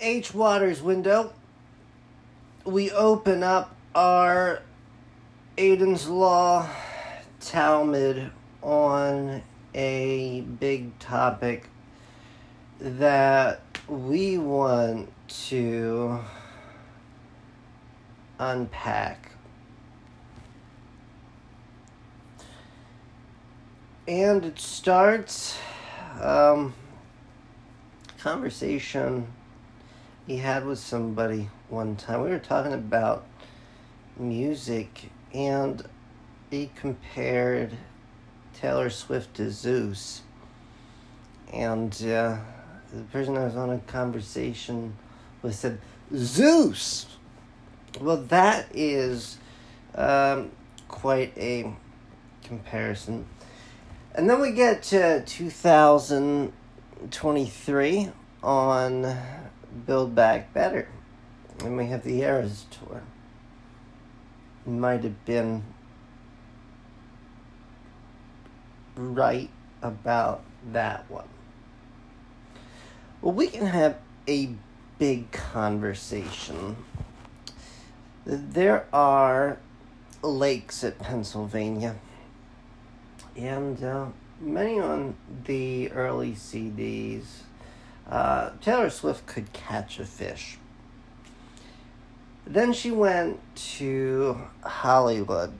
H. Waters window, we open up our Aiden's Law Talmud on a big topic that we want to unpack. And it starts um, conversation he had with somebody one time. We were talking about music, and he compared Taylor Swift to Zeus. And uh, the person I was on a conversation with said, Zeus! Well, that is um, quite a comparison. And then we get to 2023 on Build Back Better. And we have the Eras Tour. Might have been right about that one. Well, we can have a big conversation. There are lakes at Pennsylvania, and uh, many on the early CDs, uh, Taylor Swift could catch a fish. Then she went to Hollywood,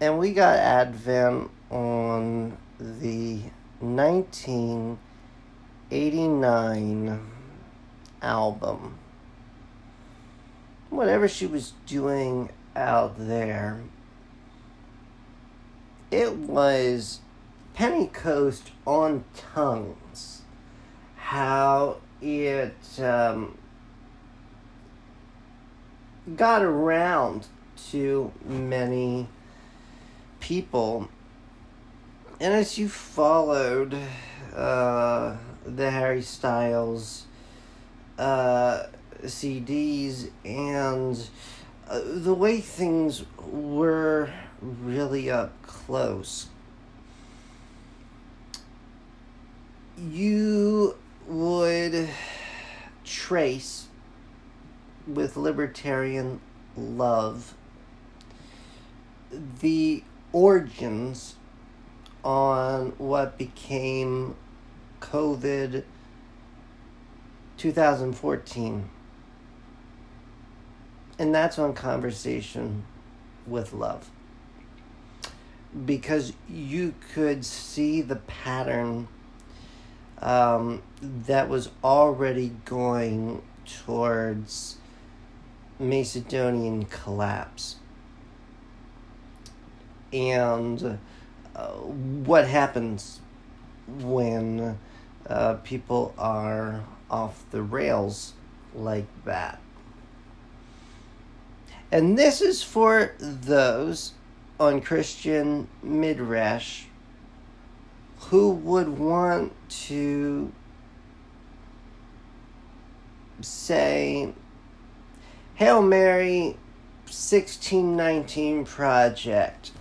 and we got Advent on the 1989 album. Whatever she was doing out there, it was Pentecost on tongues. How it um, got around to many people. And as you followed uh, the Harry Styles uh, CDs and uh, the way things were really up close, you would trace with libertarian love the origins on what became COVID 2014. And that's on Conversation with Love. Because you could see the pattern um, that was already going towards Macedonian collapse. And uh, what happens when uh, people are off the rails like that. And this is for those on Christian Midrash who would want to say, Hail Mary 1619 Project.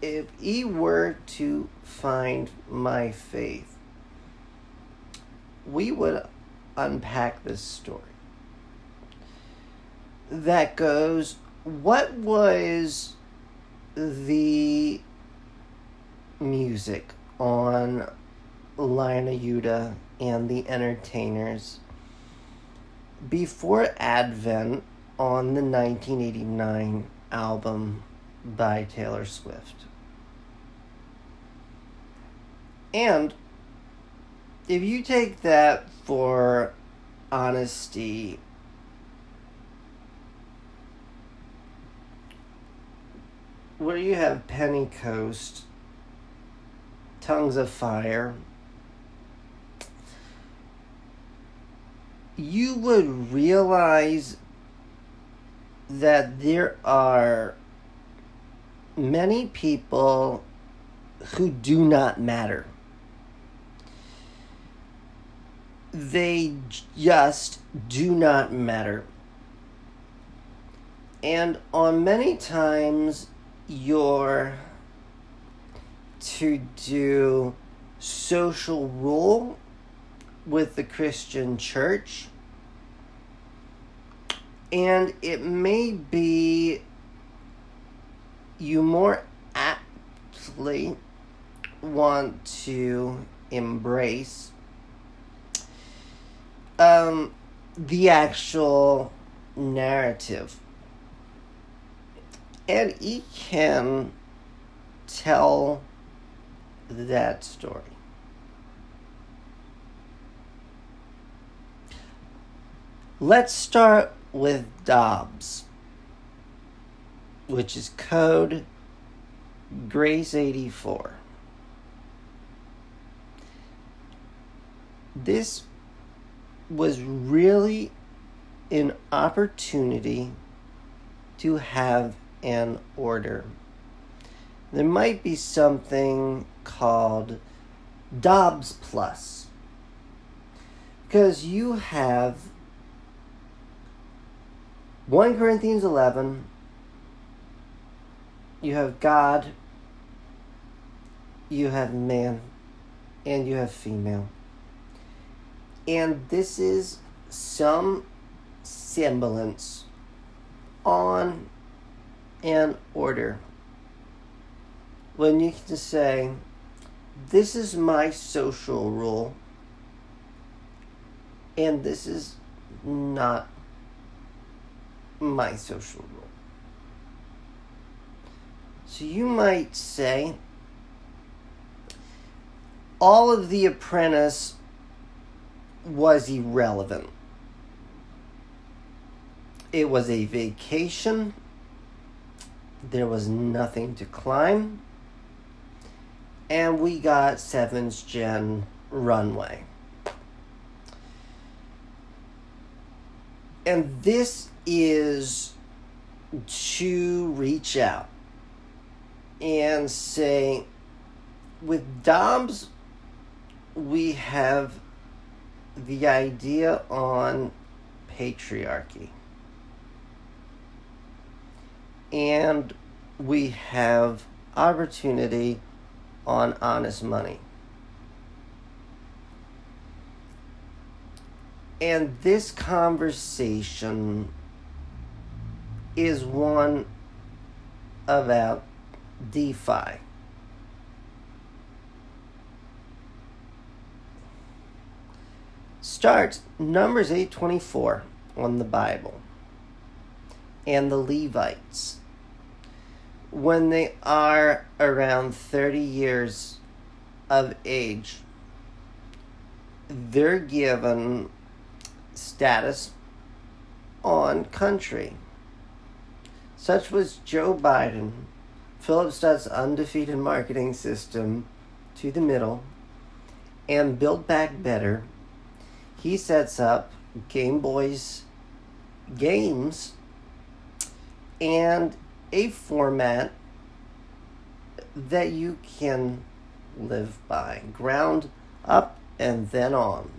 If he were to find my faith, we would unpack this story. That goes, what was the music on Lion of Judah and the Entertainers before Advent on the 1989 album by Taylor Swift? And if you take that for honesty, where you have Pentecost, tongues of fire, you would realize that there are many people who do not matter. They just do not matter. And on many times, you're to do social rule with the Christian church. And it may be you more aptly want to embrace um, the actual narrative. And he can tell that story. Let's start with Dobbs, which is code Grace 84. This was really an opportunity to have an order. There might be something called Dobbs Plus. Because you have 1 Corinthians 11, you have God, you have man, and you have female. And this is some semblance on an order. When you can just say, This is my social rule, and this is not my social rule. So you might say, all of the apprentice was irrelevant. It was a vacation. There was nothing to climb. And we got 7th Gen runway. And this is to reach out and say, with Dobbs, we have the idea on patriarchy. And we have opportunity on honest money. And this conversation is one about DeFi. starts Numbers 8:24 on the Bible. And the Levites when they are around 30 years of age they're given status on country. Such was Joe Biden, Phillip Stutt's undefeated marketing system to the middle, and Build Back Better he sets up Game Boy's games and a format that you can live by. Ground up and then on.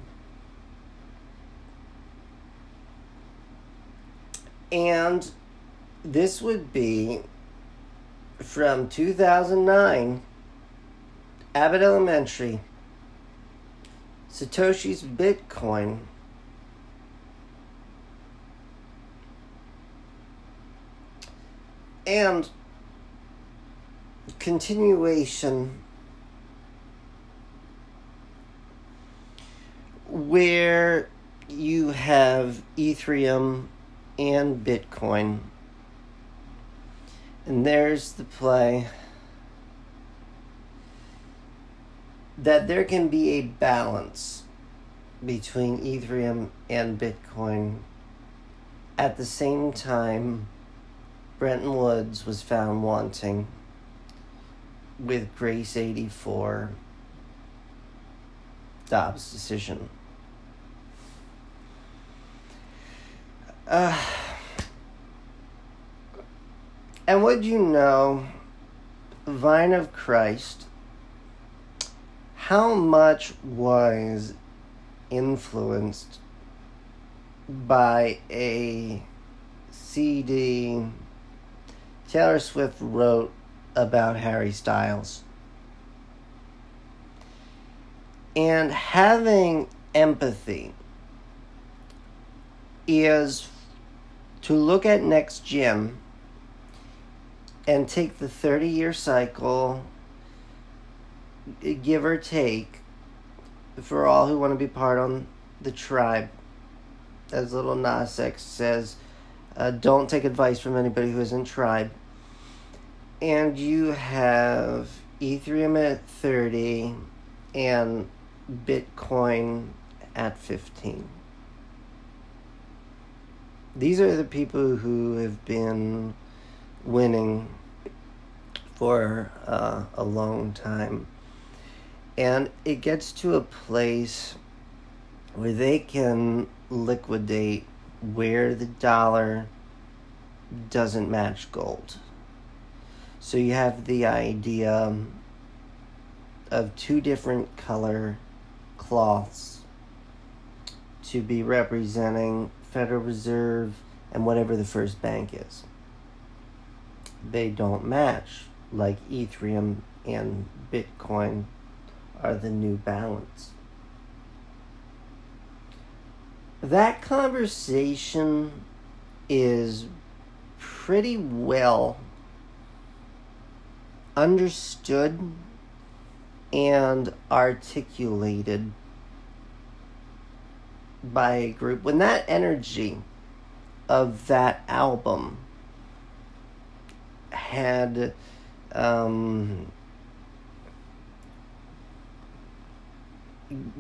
And this would be from 2009, Abbott Elementary Satoshi's Bitcoin and continuation where you have Ethereum and Bitcoin. And there's the play. that there can be a balance between Ethereum and Bitcoin. At the same time, Bretton Woods was found wanting with Grace 84 Dobbs' decision. Uh, and would you know, Vine of Christ how much was influenced by a CD Taylor Swift wrote about Harry Styles? And having empathy is to look at next gen and take the 30 year cycle, give or take, for all who want to be part on the tribe. As Lil Nas X says, uh, don't take advice from anybody who isn't tribe. And you have Ethereum at 30 and Bitcoin at 15. These are the people who have been winning for uh, a long time. And it gets to a place where they can liquidate where the dollar doesn't match gold. So you have the idea um, of two different color cloths to be representing Federal Reserve and whatever the first bank is. They don't match like Ethereum and Bitcoin are the new balance. That conversation is pretty well understood and articulated by a group. When that energy of that album had um,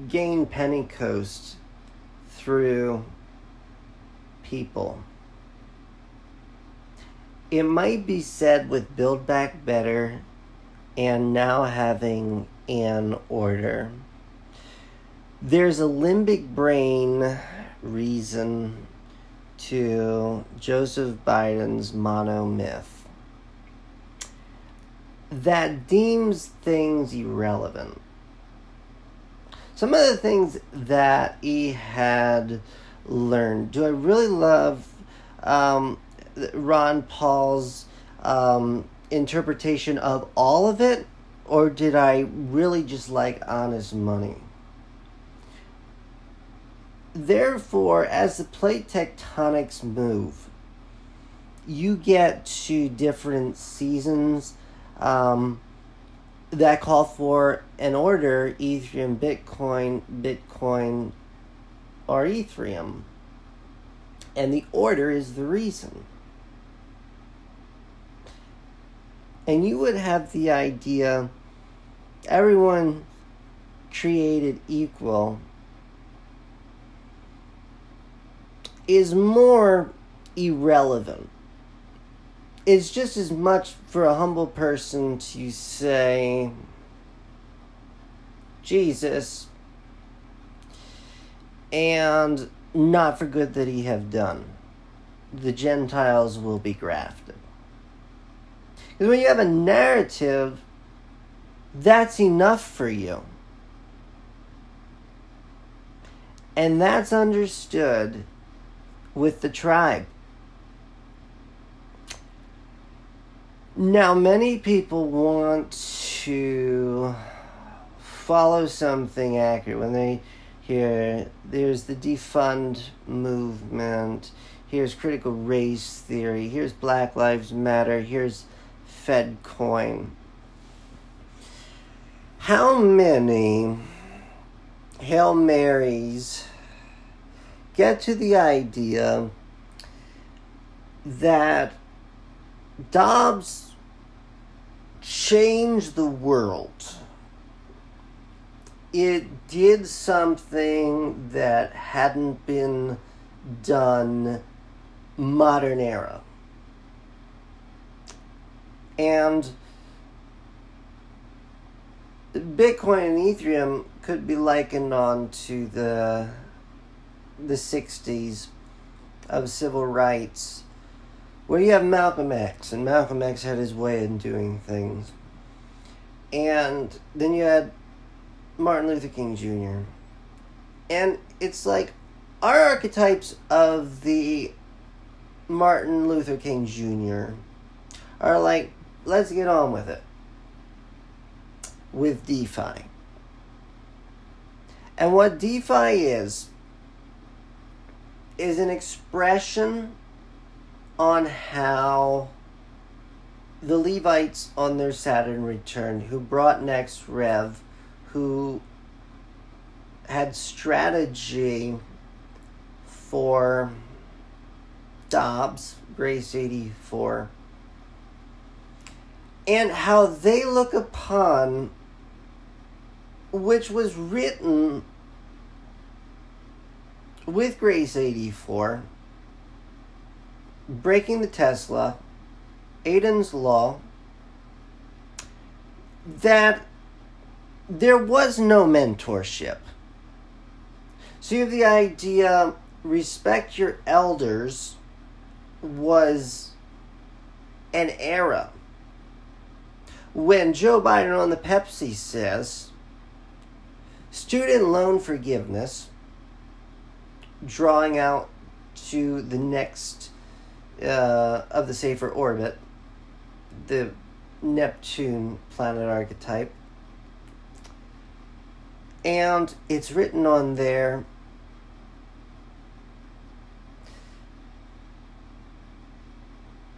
gained Pentecost through people. It might be said with Build Back Better and now having an order. There's a limbic brain reason to Joseph Biden's mono myth that deems things irrelevant. Some of the things that he had learned. Do I really love um, Ron Paul's um, interpretation of all of it? Or did I really just like honest money? Therefore, as the plate tectonics move, you get to different seasons um, that call for an order Ethereum, Bitcoin, Bitcoin, or Ethereum. And the order is the reason. And you would have the idea everyone created equal is more irrelevant. It's just as much for a humble person to say, Jesus, and not for good that he have done. The Gentiles will be grafted. Because when you have a narrative, that's enough for you. And that's understood with the tribe. Now, many people want to follow something accurate when they hear there's the defund movement, here's critical race theory, here's Black Lives Matter, here's FedCoin. How many Hail Marys get to the idea that Dobbs changed the world? It did something that hadn't been done modern era. And Bitcoin and Ethereum could be likened on to the the 60s of civil rights where you have Malcolm X and Malcolm X had his way in doing things. And then you had Martin Luther King Jr. And it's like our archetypes of the Martin Luther King Jr. are like let's get on with it with DeFi. And what DeFi is, is an expression on how the Levites on their Saturn return, who brought next Rev, who had strategy for Dobbs, Grace 84, and how they look upon which was written with Grace 84, Breaking the Tesla, Aiden's Law, that there was no mentorship. So you have the idea respect your elders was an era when Joe Biden on the Pepsi says student loan forgiveness, drawing out to the next uh, of the safer orbit, the Neptune planet archetype. And it's written on there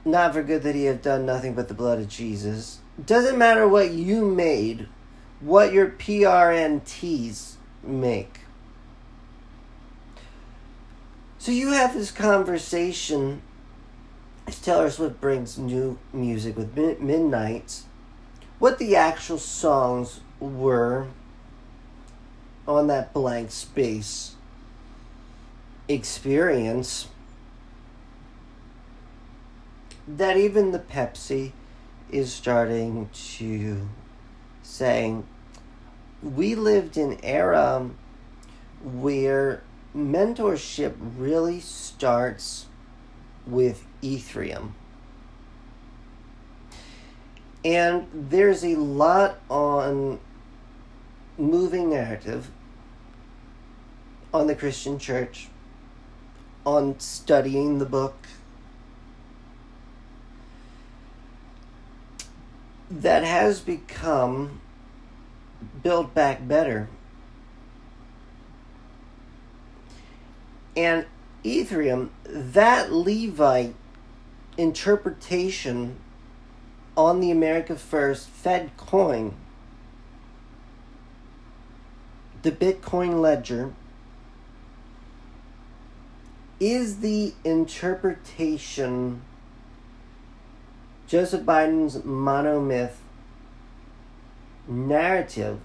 not for good that he have done nothing but the blood of Jesus. Doesn't matter what you made, what your PRNTs make. So you have this conversation as Taylor Swift brings new music with "Midnight." what the actual songs were on that blank space experience that even the Pepsi is starting to say we lived in era where mentorship really starts with Ethereum. And there's a lot on moving narrative on the Christian church, on studying the book, that has become Build Back Better. And Ethereum, that Levite interpretation on the America First Fed coin, the Bitcoin ledger, is the interpretation Joseph Biden's monomyth narrative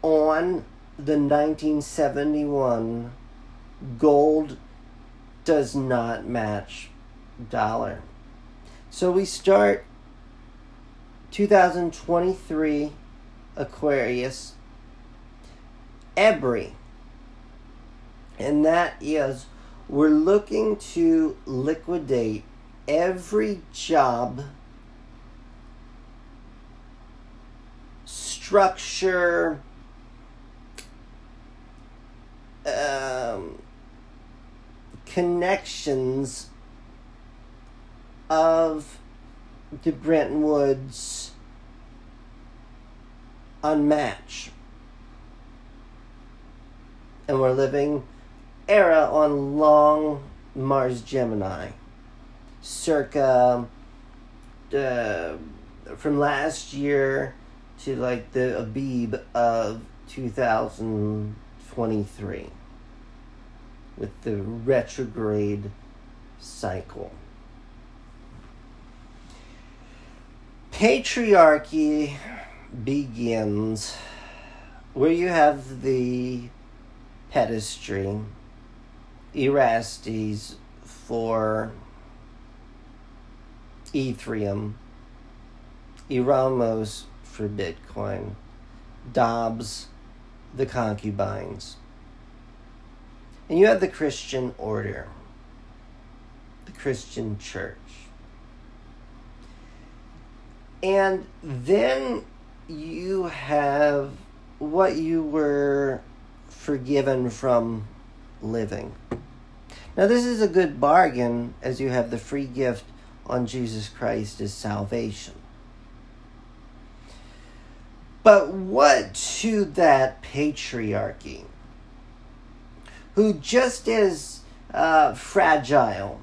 on the 1971 gold does not match dollar. So we start 2023 Aquarius Ebre. And that is we're looking to liquidate every job structure um, connections of the Bretton Woods unmatched. And we're living era on long Mars Gemini, circa uh, from last year to like the Abib of 2023 with the retrograde cycle. Patriarchy begins where you have the pedestry, Erastes for Ethereum, Erasmus for Bitcoin, Dobbs, the concubines. And you have the Christian order, the Christian church. And then you have what you were forgiven from living. Now, this is a good bargain as you have the free gift on Jesus Christ as salvation. But what to that patriarchy, who just as uh, fragile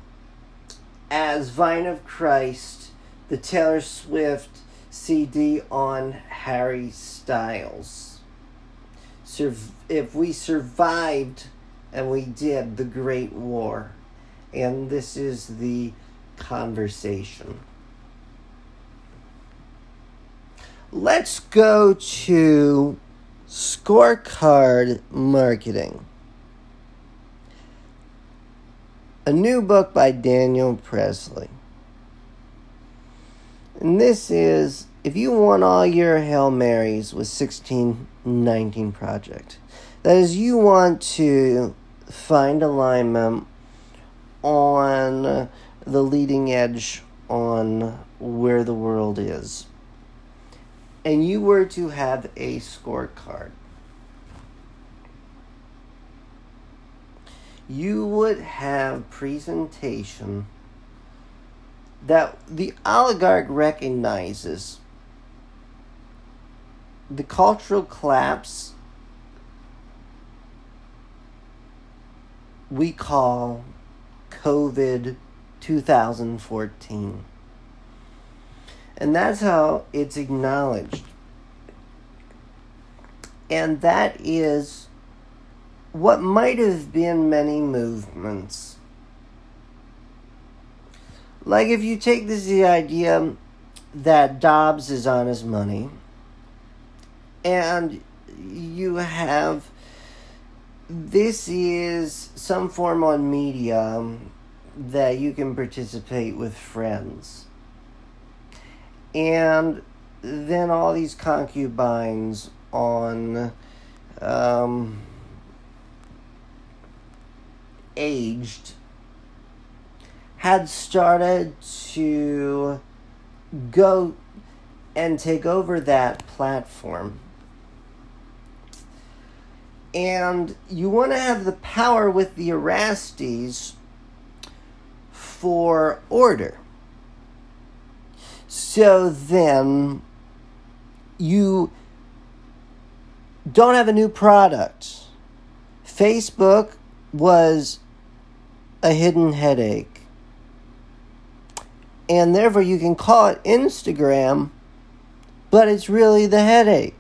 as Vine of Christ, the Taylor Swift CD on Harry Styles. if we survived, and we did, the Great War, and this is the conversation. Let's go to scorecard marketing. A new book by Daniel Priestley. And this is if you want all your Hail Marys with 1619 Project. That is, you want to find alignment on the leading edge on where the world is. And you were to have a scorecard. You would have presentation that the oligarch recognizes the cultural collapse we call COVID 2014. And that's how it's acknowledged. And that is what might have been many movements like if you take this the idea that Dobbs is on his money and you have this is some form on media that you can participate with friends. And then all these concubines on um, aged had started to go and take over that platform. And you want to have the power with the Erastes for order. So then you don't have a new product. Facebook was a hidden headache and therefore you can call it Instagram, but it's really the headache.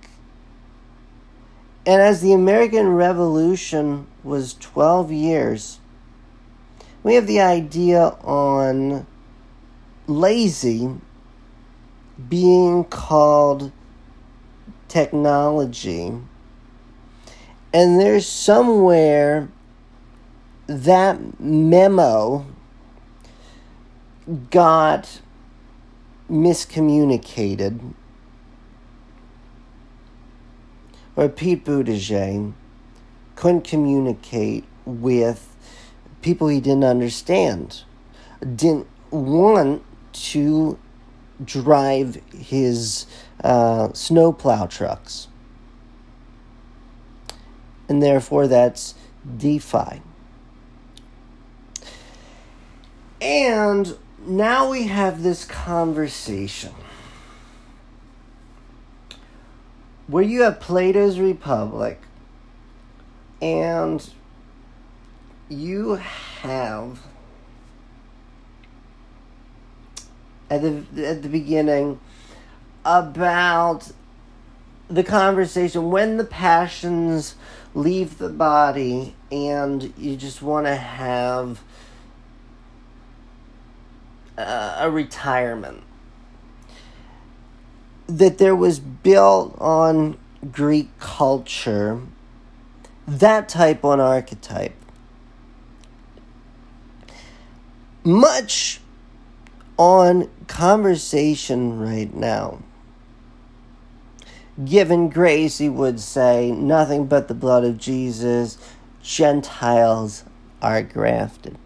And as the American Revolution was 12 years, we have the idea on lazy being called technology. And there's somewhere that memo got miscommunicated, or Pete Buttigieg couldn't communicate with people he didn't understand, didn't want to drive his uh, snowplow trucks. And therefore, that's DeFi. And now we have this conversation where you have Plato's Republic and you have at the at the beginning about the conversation when the passions leave the body and you just want to have uh, a retirement that there was built on Greek culture, that type on archetype. Much on conversation right now. Given grace, he would say, nothing but the blood of Jesus, Gentiles are grafted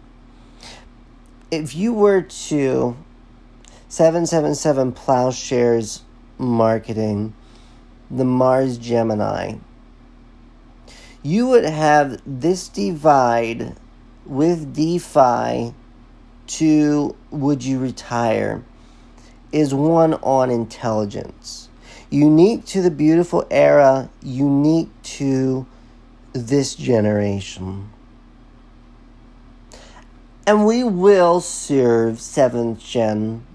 if you were to 777 plowshares marketing the Mars Gemini, you would have this divide with DeFi to would you retire is one on intelligence. unique to the beautiful era, unique to this generation. And we will serve 7th gen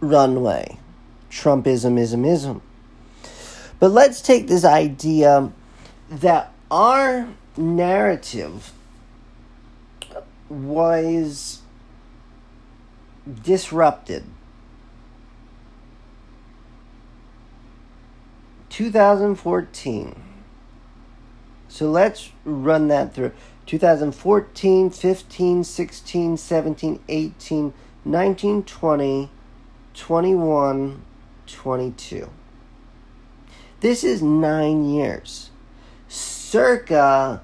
runway. Trumpism, ism, ism. But let's take this idea that our narrative was disrupted. 2014. So let's run that through. 2014, 15, 16, 17, 18, 19, 20, 21, 22. This is nine years. Circa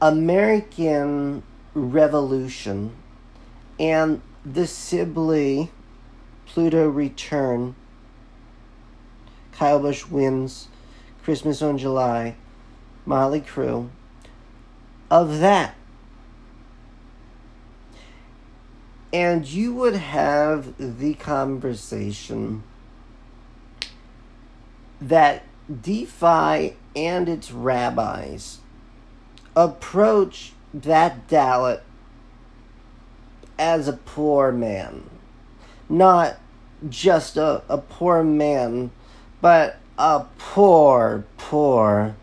American Revolution and the Sibly Pluto return. Kyle Busch wins. Christmas on July. Molly Crüe. Of that. And you would have the conversation that DeFi and its rabbis approach that Dalit as a poor man. Not just a, a poor man, but a poor, poor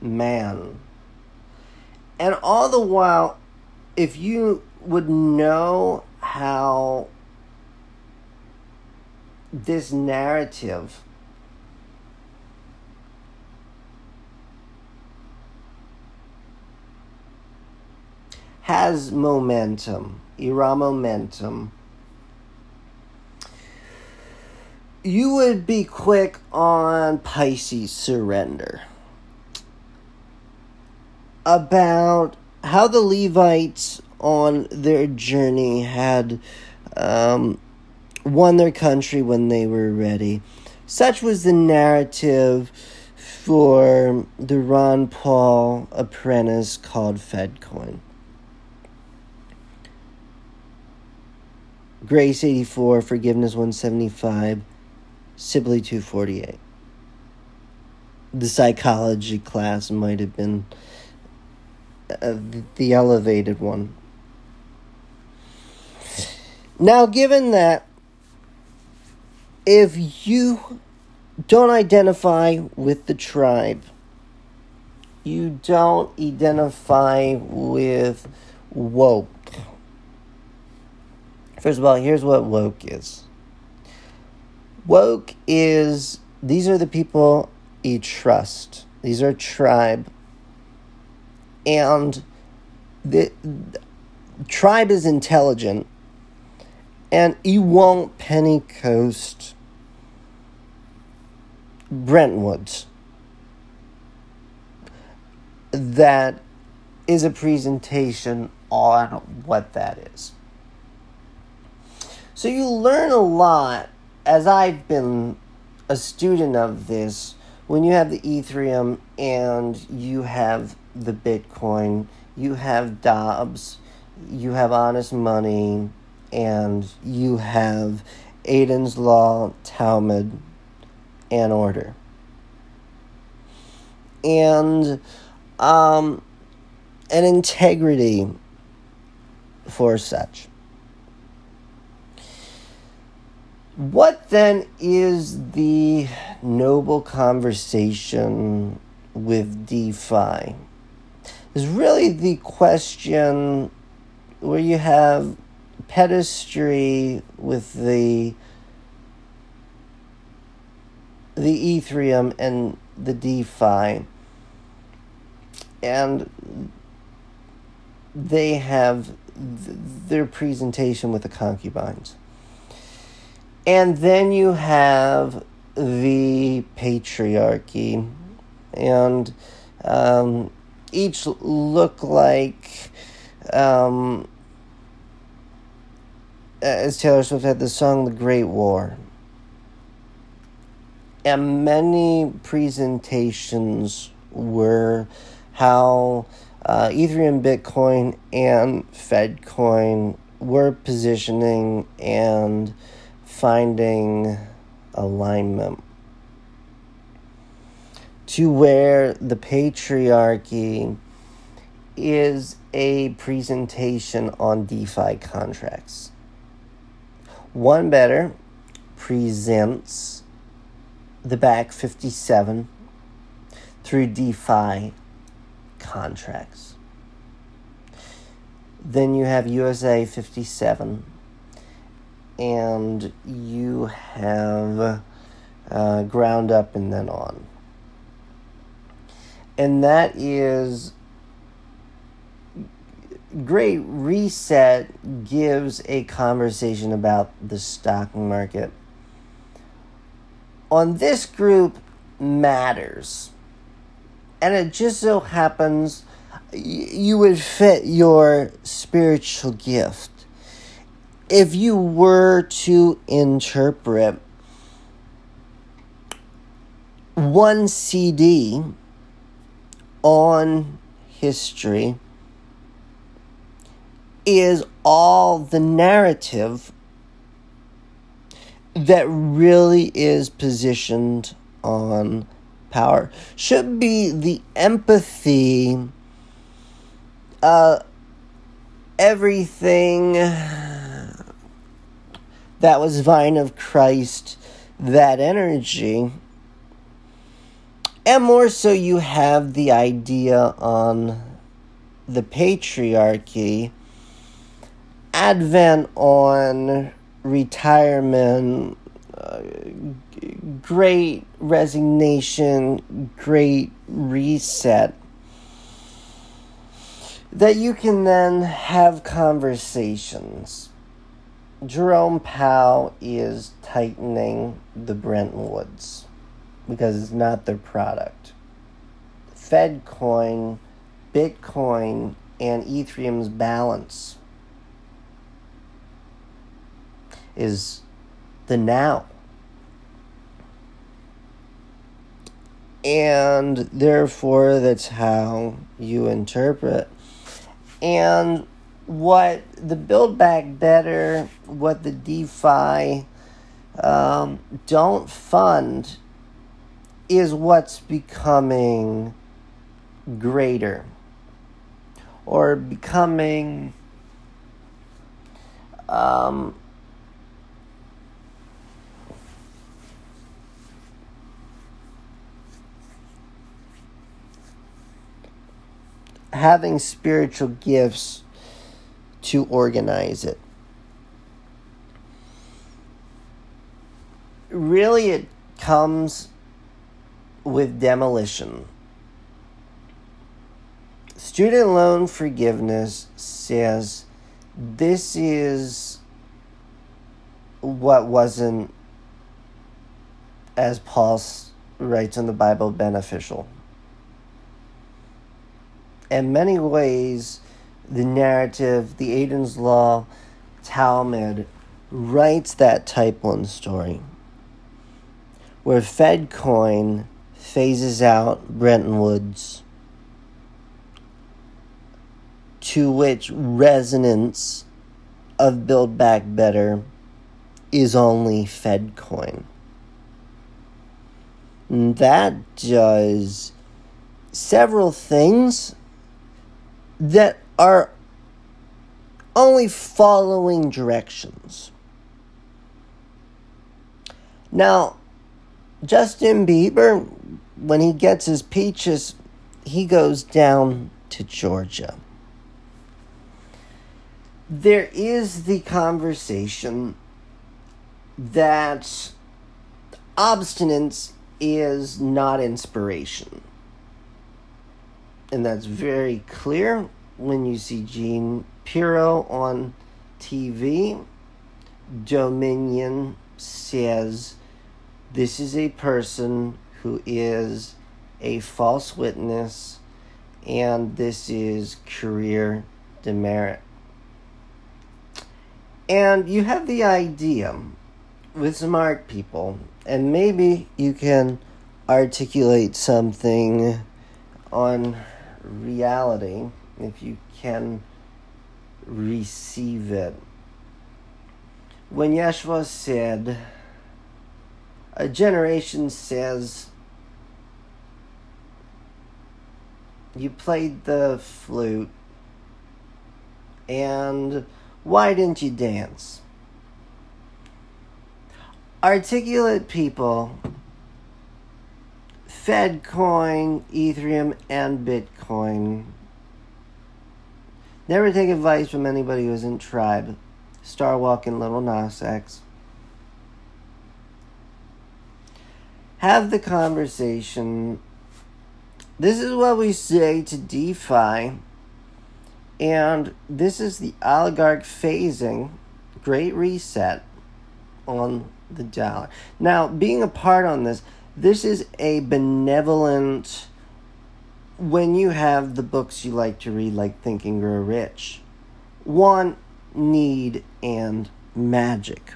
man. And all the while, if you would know how this narrative has momentum, era momentum, you would be quick on Pisces surrender. About how the Levites on their journey had um, won their country when they were ready. Such was the narrative for the Ron Paul apprentice called Fedcoin. Grace 84, Forgiveness 175, Sibly 248. The psychology class might have been uh, the elevated one. Now, given that if you don't identify with the tribe, you don't identify with woke First of all, here's what woke is. Woke is these are the people you trust. These are tribe. And the, the tribe is intelligent and you won't penny coast Brentwood. That is a presentation on what that is. So you learn a lot as I've been a student of this when you have the Ethereum and you have the Bitcoin, you have Dobbs, you have honest money, and you have Aiden's Law, Talmud, and order. And um, an integrity for such. What then is the noble conversation with DeFi? Is really the question where you have pedestry with the the Ethereum and the DeFi, and they have th- their presentation with the concubines. And then you have the patriarchy, and um, each look like, um, as Taylor Swift had the song The Great War. And many presentations were how uh, Ethereum, Bitcoin, and Fedcoin were positioning and finding alignment. to where the patriarchy is a presentation on DeFi contracts. One Better presents the back 57 through DeFi contracts. Then you have USA 57, and you have uh, ground up and then on. And that is Great Reset gives a conversation about the stock market. On this group matters. And it just so happens you would fit your spiritual gift. If you were to interpret one CD on history is all the narrative that really is positioned on power. Should be the empathy, uh, everything that was vine of Christ, that energy. And more so, you have the idea on the patriarchy advent on retirement, uh, great resignation, great reset, that you can then have conversations. Jerome Powell is tightening the Bretton Woods because it's not their product. Fedcoin, Bitcoin, and Ethereum's balance is the now. And therefore, that's how you interpret. And what the Build Back Better, what the DeFi um, don't fund is what's becoming greater or becoming um, having spiritual gifts to organize it. Really, it comes with demolition. Student loan forgiveness says this is what wasn't, as Paul writes in the Bible, beneficial in many ways, the narrative, the AiDen's Law Talmud, writes that type 1 story where Fedcoin phases out Bretton Woods, to which resonance of Build Back Better is only Fedcoin. And that does several things that are only following directions. Now, Justin Bieber, when he gets his peaches, he goes down to Georgia. There is the conversation that obstinance is not inspiration and that's very clear when you see Jean Pirro on TV. Dominion says this is a person who is a false witness and this is career demerit. And you have the idea with smart people, and maybe you can articulate something on reality if you can receive it. When Yeshua said, a generation says, you played the flute, and why didn't you dance? Articulate people, Fedcoin, Ethereum, and Bitcoin. Never take advice from anybody who isn't tribe. Star walking Lil Nas X. Have the conversation. This is what we say to DeFi. And this is the oligarch phasing, great reset on the dollar. Now, being a part on this, this is a benevolent when you have the books you like to read like Think and Grow Rich. Want, need, and magic.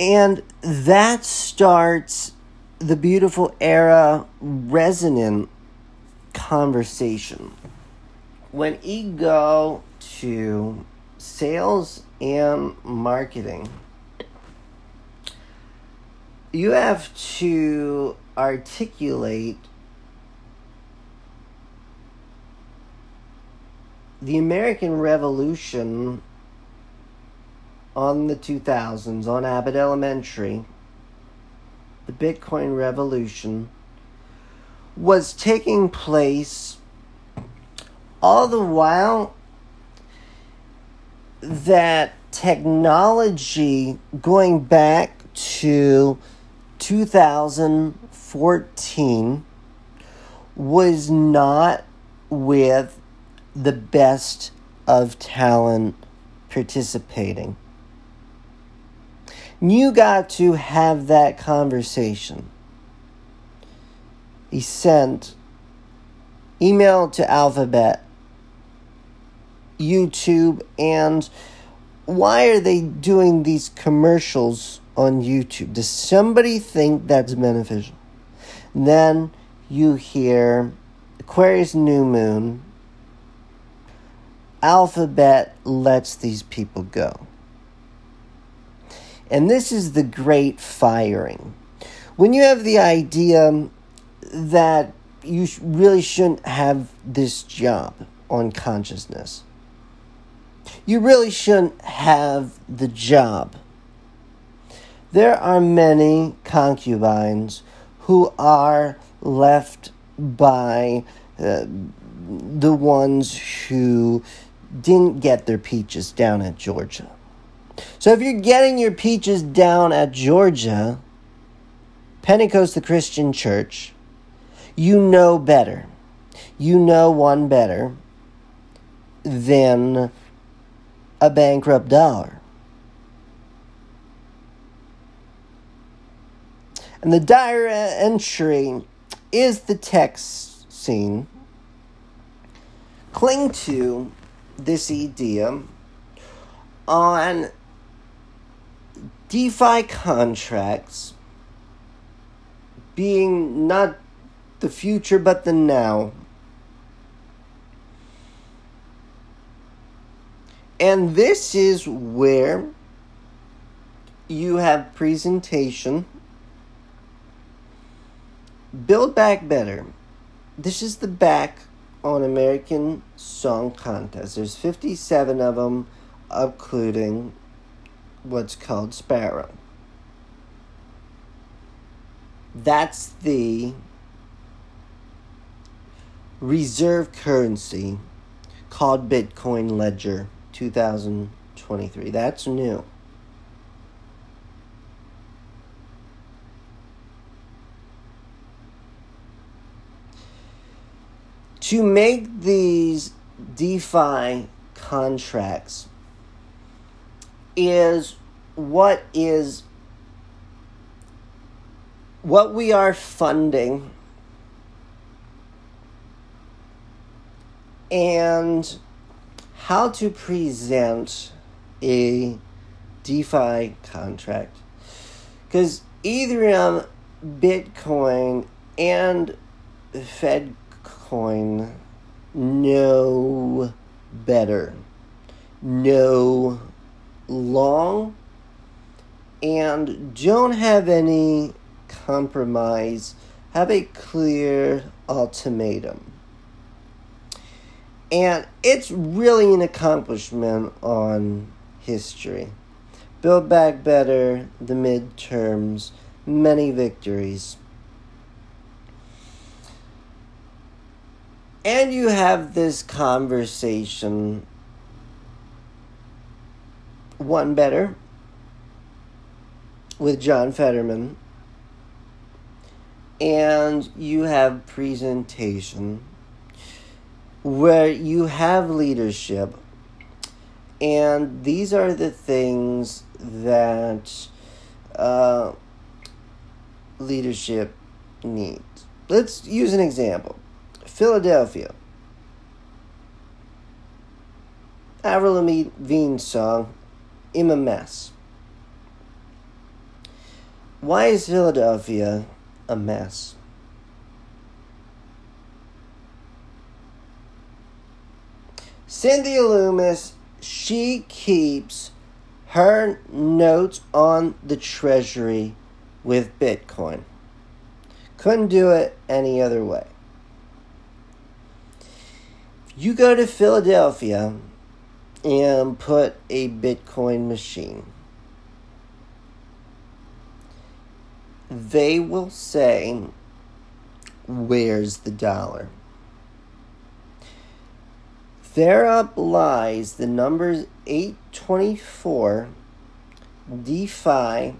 And that starts the beautiful era resonant conversation. When you go to sales and marketing, you have to articulate the American Revolution on the 2000s on Abbott Elementary, the Bitcoin revolution was taking place all the while that technology going back to 2014 was not with the best of talent participating. You got to have that conversation. He sent email to Alphabet, YouTube, and why are they doing these commercials on YouTube? Does somebody think that's beneficial? Then you hear Aquarius New Moon. Alphabet lets these people go. And this is the great firing. When you have the idea that you really shouldn't have this job on consciousness, you really shouldn't have the job. There are many concubines who are left by uh, the ones who didn't get their peaches down at Georgia. So if you're getting your peaches down at Georgia, Pentecost the Christian Church, you know better. You know one better than a bankrupt dollar. And the dire entry is the text scene. Cling to this idea on DeFi contracts being not the future but the now. And this is where you have presentation. Build Back Better. This is the back on American Song Contest. There's 57 of them, including what's called Sparrow. That's the reserve currency called Bitcoin Ledger 2023. That's new. To make these DeFi contracts is what is what we are funding and how to present a DeFi contract. Because Ethereum, Bitcoin, and Fedcoin know better. Know long and don't have any compromise have a clear ultimatum. And it's really an accomplishment on history. Build Back Better, the midterms, many victories. And you have this conversation one better with John Fetterman. And you have presentation where you have leadership. And these are the things that uh, leadership needs. Let's use an example Philadelphia. Avril Lavigne's song, I'm a Mess. Why is Philadelphia a mess? Cynthia Lummis, she keeps her notes on the treasury with Bitcoin. Couldn't do it any other way. You go to Philadelphia and put a Bitcoin machine. They will say, Where's the dollar? Thereup lies the numbers 824 DeFi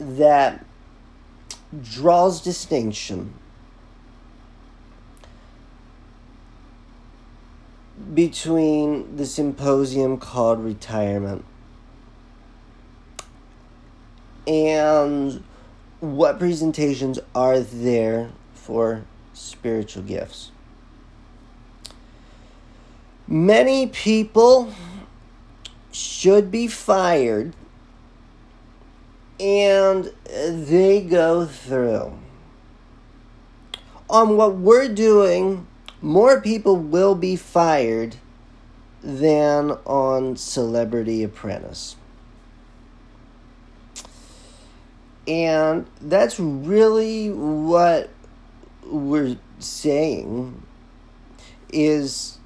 that draws distinction between the symposium called retirement and what presentations are there for spiritual gifts. Many people should be fired and they go through. On what we're doing, more people will be fired than on Celebrity Apprentice. And that's really what we're saying is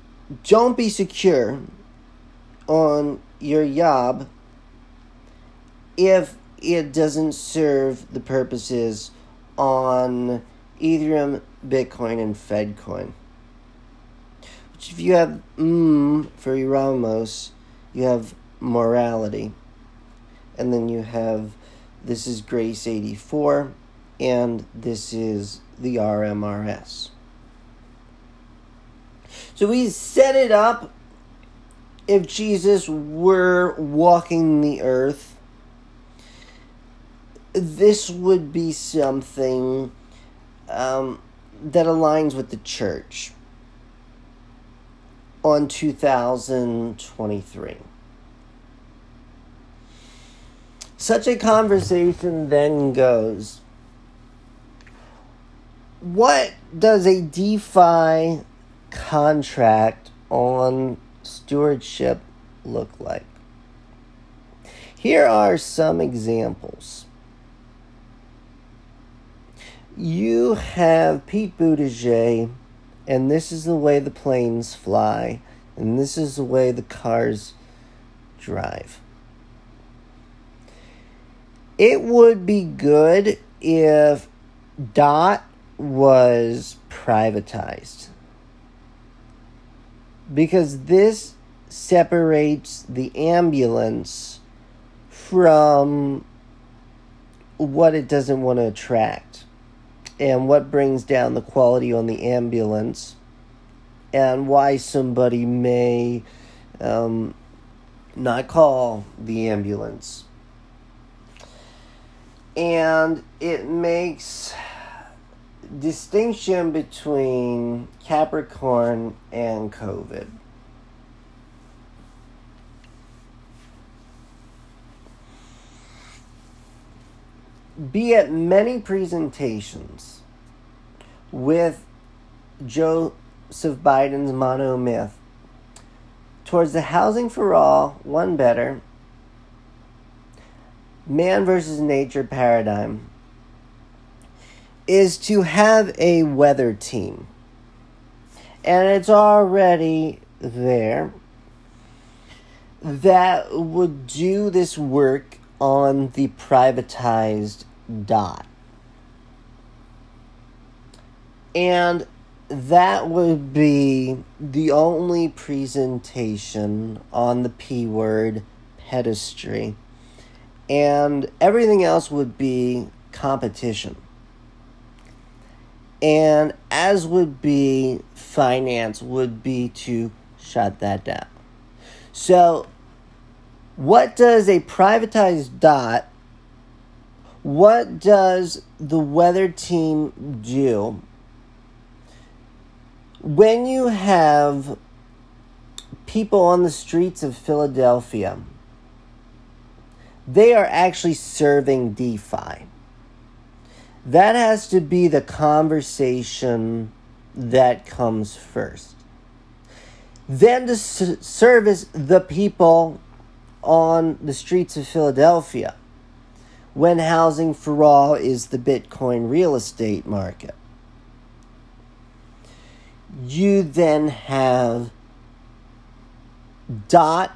don't be secure on your job if it doesn't serve the purposes on Ethereum, Bitcoin, and Fedcoin. Which, if you have mm for Ramos, you have morality. And then you have this is Grace 84, and this is the RMRS. So we set it up if Jesus were walking the earth, this would be something um, that aligns with the church on 2023. Such a conversation then goes What does a DeFi contract on stewardship look like? Here are some examples. You have Pete Buttigieg, and this is the way the planes fly, and this is the way the cars drive. It would be good if DOT was privatized. Because this separates the ambulance from what it doesn't want to attract and what brings down the quality on the ambulance and why somebody may um, not call the ambulance. And it makes distinction between Capricorn and COVID. Be at many presentations with Joseph Biden's mono myth towards the housing for all, one better, man versus nature paradigm is to have a weather team. And it's already there that would do this work on the privatized dot. And that would be the only presentation on the P word pedestry. And everything else would be competition. And as would be finance, would be to shut that down. So, what does a privatized dot, what does the weather team do when you have people on the streets of Philadelphia? They are actually serving DeFi. That has to be the conversation that comes first. Then to service the people on the streets of Philadelphia when housing for all is the Bitcoin real estate market. You then have Dot,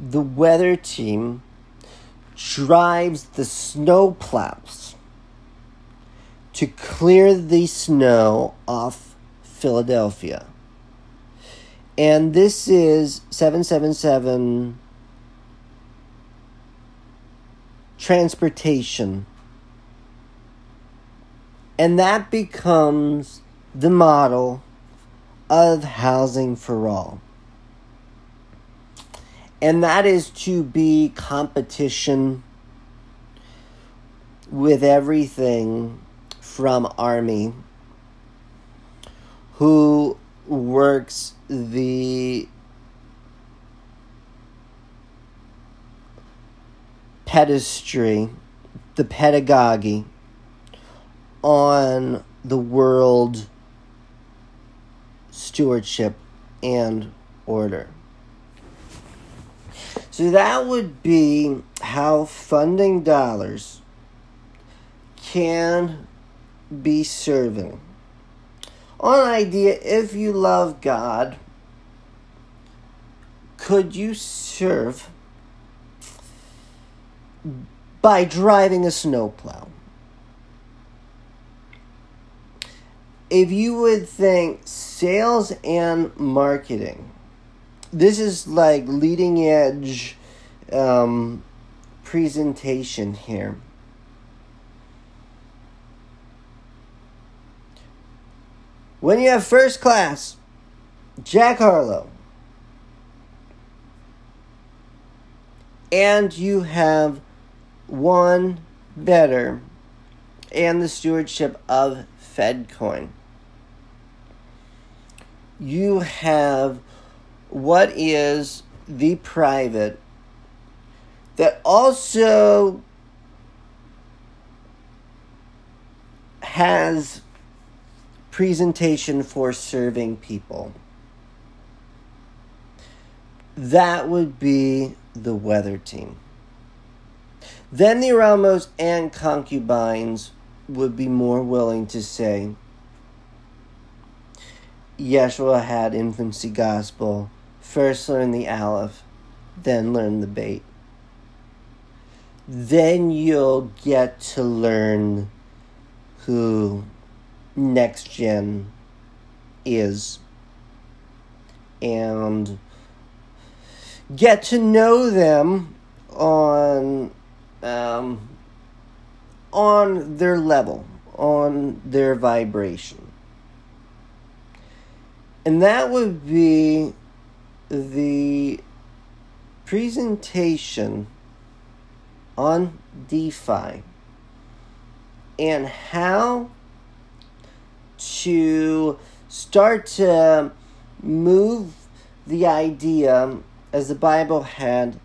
the weather team, drives the snow plows to clear the snow off Philadelphia. And this is 777 transportation. And that becomes the model of housing for all. And that is to be competition with everything from Army, who works the pedestry, the pedagogy on the world stewardship and order. So that would be how funding dollars can be serving. On idea, if you love God, could you serve by driving a snowplow? If you would think sales and marketing, this is like leading edge um, presentation here. When you have first class, Jack Harlow, and you have one better and the stewardship of FedCoin. You have what is the private that also has presentation for serving people. That would be the weather team. Then the Aramos and concubines would be more willing to say, Yeshua had infancy gospel, first learn the Aleph, then learn the Beit. Then you'll get to learn who next gen is and get to know them on um, on their level, on their vibration. And that would be the presentation on DeFi and how to start to move the idea as the Bible had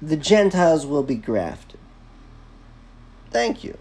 the Gentiles will be grafted. Thank you.